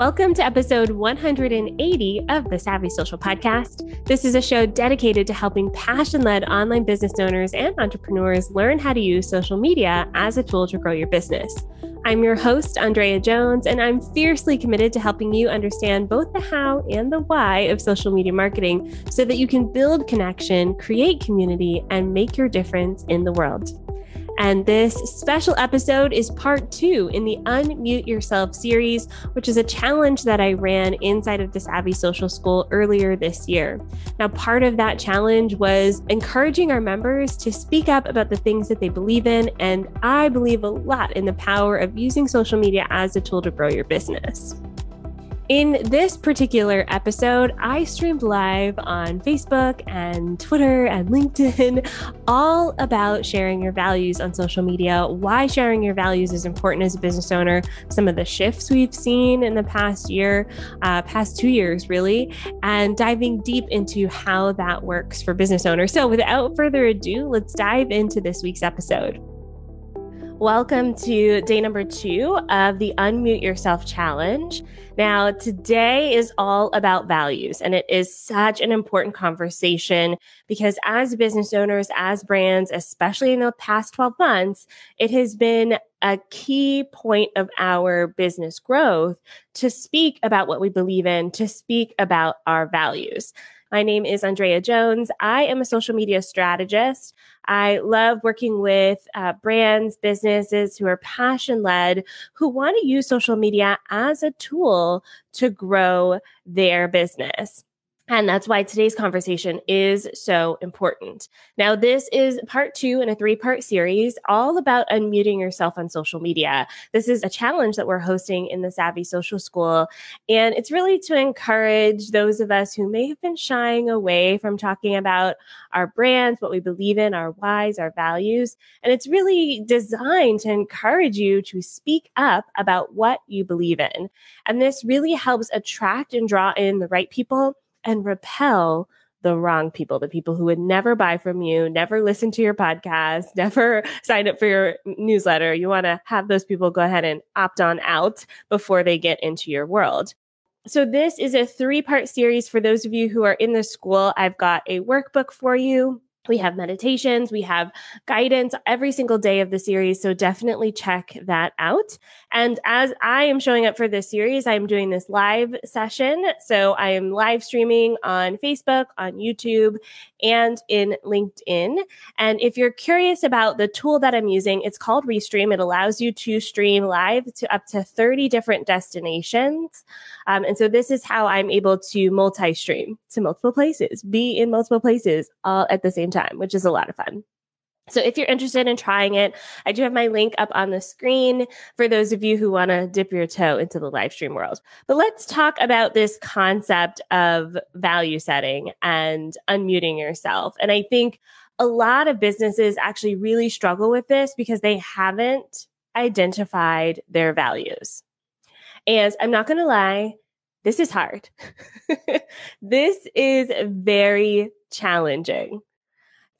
Welcome to episode 180 of the Savvy Social Podcast. This is a show dedicated to helping passion led online business owners and entrepreneurs learn how to use social media as a tool to grow your business. I'm your host, Andrea Jones, and I'm fiercely committed to helping you understand both the how and the why of social media marketing so that you can build connection, create community, and make your difference in the world. And this special episode is part two in the Unmute Yourself series, which is a challenge that I ran inside of the Savvy Social School earlier this year. Now, part of that challenge was encouraging our members to speak up about the things that they believe in. And I believe a lot in the power of using social media as a tool to grow your business. In this particular episode, I streamed live on Facebook and Twitter and LinkedIn, all about sharing your values on social media, why sharing your values is important as a business owner, some of the shifts we've seen in the past year, uh, past two years, really, and diving deep into how that works for business owners. So, without further ado, let's dive into this week's episode. Welcome to day number two of the Unmute Yourself Challenge. Now, today is all about values, and it is such an important conversation because as business owners, as brands, especially in the past 12 months, it has been a key point of our business growth to speak about what we believe in, to speak about our values. My name is Andrea Jones. I am a social media strategist. I love working with uh, brands, businesses who are passion led, who want to use social media as a tool to grow their business. And that's why today's conversation is so important. Now, this is part two in a three part series all about unmuting yourself on social media. This is a challenge that we're hosting in the Savvy Social School. And it's really to encourage those of us who may have been shying away from talking about our brands, what we believe in, our whys, our values. And it's really designed to encourage you to speak up about what you believe in. And this really helps attract and draw in the right people and repel the wrong people, the people who would never buy from you, never listen to your podcast, never sign up for your newsletter. You want to have those people go ahead and opt on out before they get into your world. So, this is a three part series for those of you who are in the school. I've got a workbook for you we have meditations, we have guidance every single day of the series. So definitely check that out. And as I am showing up for this series, I'm doing this live session. So I am live streaming on Facebook, on YouTube, and in LinkedIn. And if you're curious about the tool that I'm using, it's called Restream. It allows you to stream live to up to 30 different destinations. Um, and so this is how I'm able to multi stream to multiple places, be in multiple places all at the same time, which is a lot of fun. So if you're interested in trying it, I do have my link up on the screen for those of you who want to dip your toe into the live stream world. But let's talk about this concept of value setting and unmuting yourself. And I think a lot of businesses actually really struggle with this because they haven't identified their values. And I'm not going to lie, this is hard. this is very challenging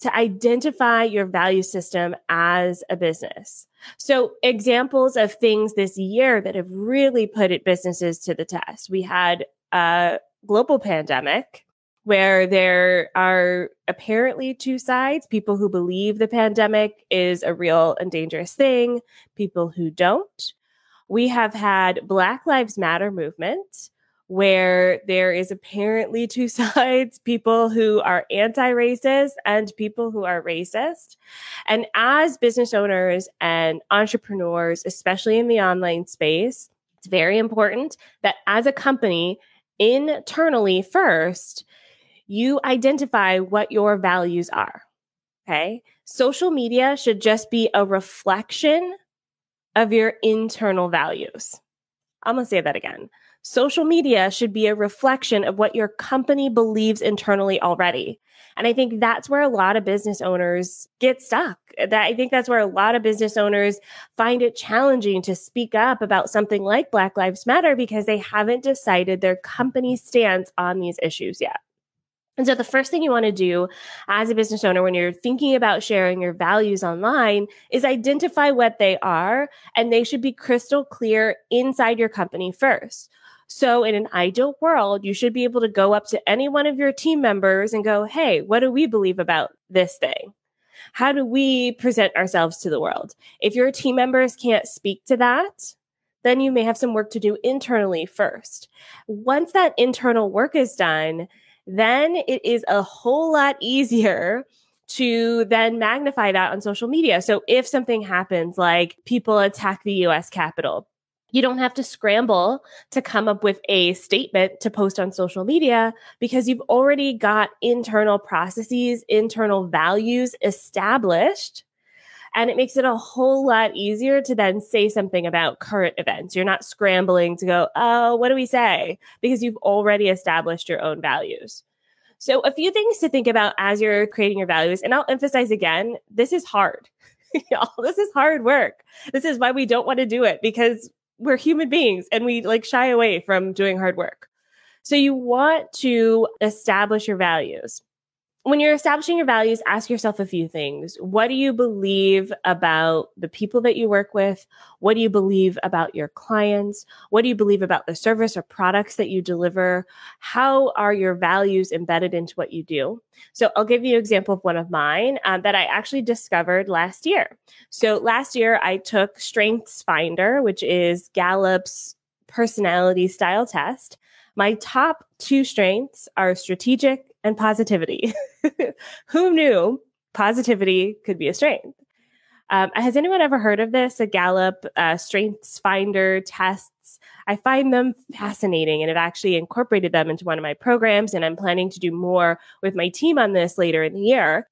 to identify your value system as a business. So examples of things this year that have really put it businesses to the test. We had a global pandemic where there are apparently two sides, people who believe the pandemic is a real and dangerous thing, people who don't. We have had Black Lives Matter movement where there is apparently two sides people who are anti racist and people who are racist. And as business owners and entrepreneurs, especially in the online space, it's very important that as a company, internally first, you identify what your values are. Okay. Social media should just be a reflection of your internal values. I'm going to say that again. Social media should be a reflection of what your company believes internally already. And I think that's where a lot of business owners get stuck. That I think that's where a lot of business owners find it challenging to speak up about something like Black Lives Matter because they haven't decided their company stance on these issues yet. And so, the first thing you want to do as a business owner when you're thinking about sharing your values online is identify what they are, and they should be crystal clear inside your company first. So, in an ideal world, you should be able to go up to any one of your team members and go, Hey, what do we believe about this thing? How do we present ourselves to the world? If your team members can't speak to that, then you may have some work to do internally first. Once that internal work is done, then it is a whole lot easier to then magnify that on social media. So if something happens, like people attack the US Capitol, you don't have to scramble to come up with a statement to post on social media because you've already got internal processes, internal values established. And it makes it a whole lot easier to then say something about current events. You're not scrambling to go, oh, what do we say? Because you've already established your own values. So, a few things to think about as you're creating your values. And I'll emphasize again this is hard. Y'all, this is hard work. This is why we don't want to do it because we're human beings and we like shy away from doing hard work. So, you want to establish your values when you're establishing your values, ask yourself a few things. What do you believe about the people that you work with? What do you believe about your clients? What do you believe about the service or products that you deliver? How are your values embedded into what you do? So I'll give you an example of one of mine um, that I actually discovered last year. So last year I took Strengths Finder, which is Gallup's personality style test. My top two strengths are strategic and positivity. Who knew positivity could be a strength? Um, has anyone ever heard of this? A Gallup uh, Strengths Finder tests. I find them fascinating and have actually incorporated them into one of my programs. And I'm planning to do more with my team on this later in the year.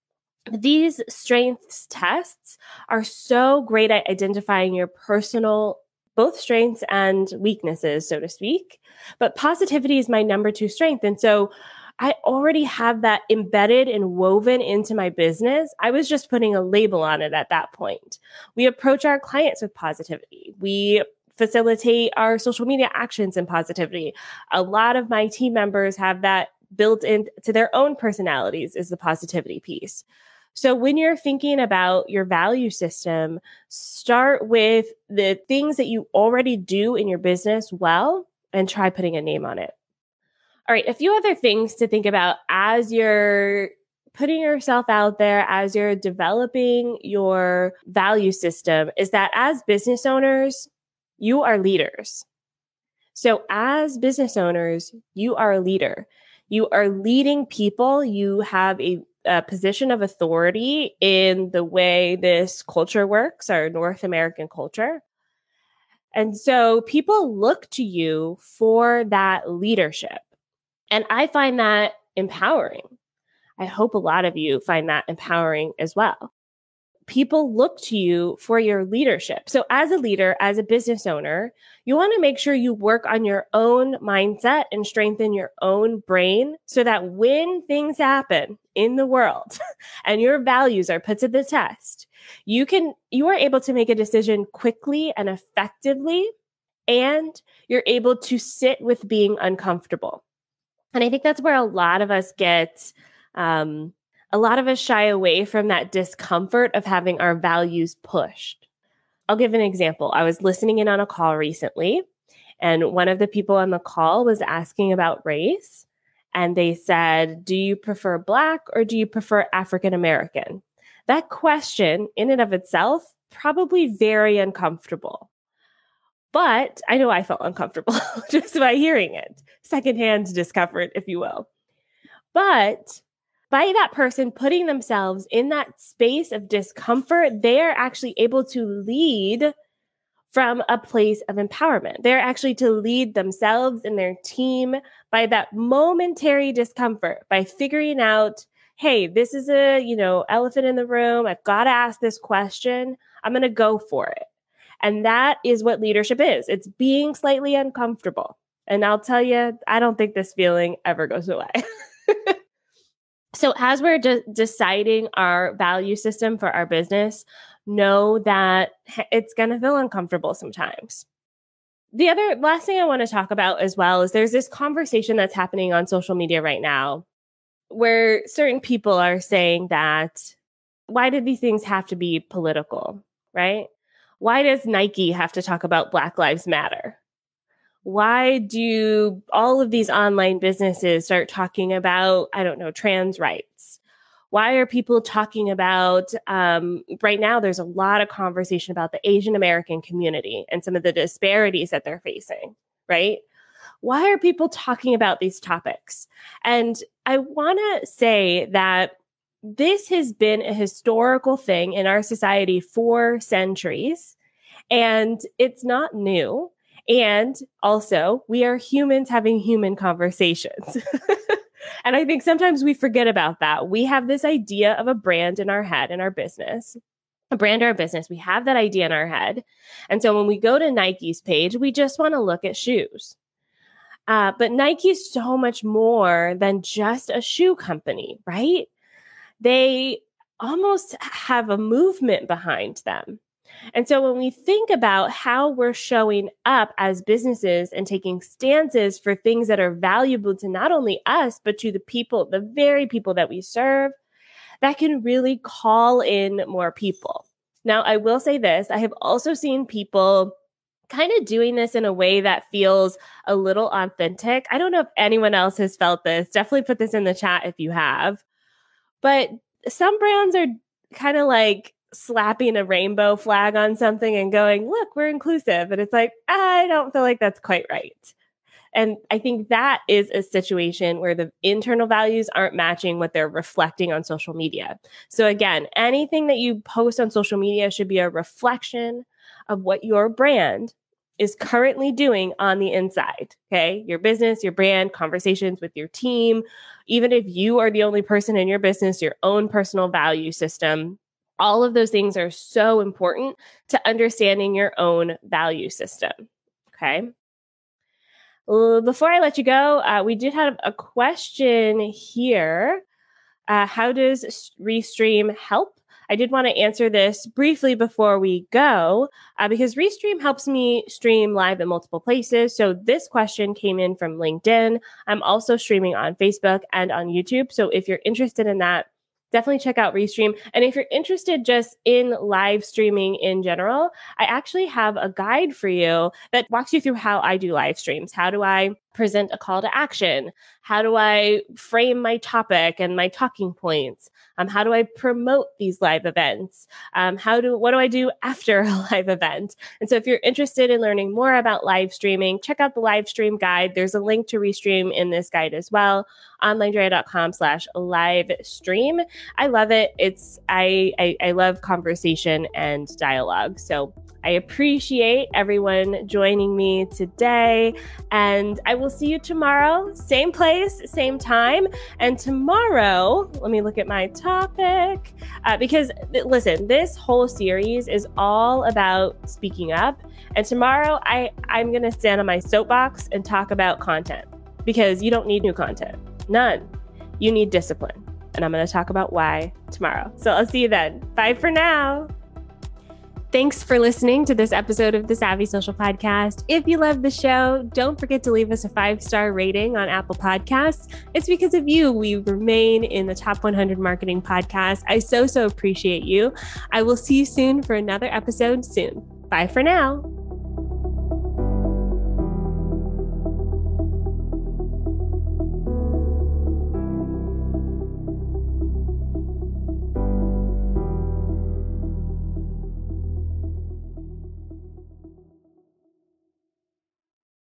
These strengths tests are so great at identifying your personal both strengths and weaknesses, so to speak. But positivity is my number two strength. And so I already have that embedded and woven into my business. I was just putting a label on it at that point. We approach our clients with positivity. We facilitate our social media actions in positivity. A lot of my team members have that built into their own personalities is the positivity piece. So when you're thinking about your value system, start with the things that you already do in your business well and try putting a name on it. All right, a few other things to think about as you're putting yourself out there, as you're developing your value system, is that as business owners, you are leaders. So, as business owners, you are a leader. You are leading people. You have a, a, position of authority in the way this culture works, our North American culture. And so people look to you for that leadership. And I find that empowering. I hope a lot of you find that empowering as well. People look to you for your leadership. So as a leader, as a business owner, you want to make sure you work on your own mindset and strengthen your own brain so that when things happen in the world and your values are put to the test, you can, you are able to make a decision quickly and effectively and you're able to sit with being uncomfortable. And I think that's where a lot of us get, um, a lot of us shy away from that discomfort of having our values pushed. I'll give an example. I was listening in on a call recently, and one of the people on the call was asking about race. And they said, Do you prefer Black or do you prefer African American? That question, in and of itself, probably very uncomfortable. But I know I felt uncomfortable just by hearing it, secondhand discomfort, if you will. But by that person putting themselves in that space of discomfort, they are actually able to lead from a place of empowerment. They're actually to lead themselves and their team by that momentary discomfort, by figuring out, hey, this is a, you know, elephant in the room. I've got to ask this question. I'm going to go for it. And that is what leadership is. It's being slightly uncomfortable. And I'll tell you, I don't think this feeling ever goes away. so, as we're de- deciding our value system for our business, know that it's going to feel uncomfortable sometimes. The other last thing I want to talk about as well is there's this conversation that's happening on social media right now where certain people are saying that why did these things have to be political, right? Why does Nike have to talk about Black Lives Matter? Why do all of these online businesses start talking about, I don't know, trans rights? Why are people talking about, um, right now, there's a lot of conversation about the Asian American community and some of the disparities that they're facing, right? Why are people talking about these topics? And I want to say that this has been a historical thing in our society for centuries, and it's not new. And also, we are humans having human conversations. and I think sometimes we forget about that. We have this idea of a brand in our head in our business, a brand or a business. We have that idea in our head. And so when we go to Nike's page, we just want to look at shoes. Uh, but Nike is so much more than just a shoe company, right? They almost have a movement behind them. And so when we think about how we're showing up as businesses and taking stances for things that are valuable to not only us, but to the people, the very people that we serve, that can really call in more people. Now, I will say this I have also seen people kind of doing this in a way that feels a little authentic. I don't know if anyone else has felt this. Definitely put this in the chat if you have. But some brands are kind of like slapping a rainbow flag on something and going, look, we're inclusive. And it's like, I don't feel like that's quite right. And I think that is a situation where the internal values aren't matching what they're reflecting on social media. So, again, anything that you post on social media should be a reflection of what your brand is currently doing on the inside. Okay. Your business, your brand, conversations with your team, even if you are the only person in your business, your own personal value system. All of those things are so important to understanding your own value system. Okay. Before I let you go, uh, we did have a question here. Uh, how does Restream help I did want to answer this briefly before we go, uh, because Restream helps me stream live in multiple places. So this question came in from LinkedIn. I'm also streaming on Facebook and on YouTube. So if you're interested in that, definitely check out Restream. And if you're interested just in live streaming in general, I actually have a guide for you that walks you through how I do live streams. How do I present a call to action? How do I frame my topic and my talking points? Um, how do I promote these live events? Um, how do what do I do after a live event? And so, if you're interested in learning more about live streaming, check out the live stream guide. There's a link to Restream in this guide as well. onlinedrea.com slash live stream. I love it. It's I, I I love conversation and dialogue. So I appreciate everyone joining me today. And I will see you tomorrow, same place, same time. And tomorrow, let me look at my topic. Uh, because listen, this whole series is all about speaking up. And tomorrow, I, I'm going to stand on my soapbox and talk about content because you don't need new content. None. You need discipline. And I'm going to talk about why tomorrow. So I'll see you then. Bye for now. Thanks for listening to this episode of the Savvy Social Podcast. If you love the show, don't forget to leave us a five star rating on Apple Podcasts. It's because of you we remain in the top 100 marketing podcast. I so, so appreciate you. I will see you soon for another episode soon. Bye for now.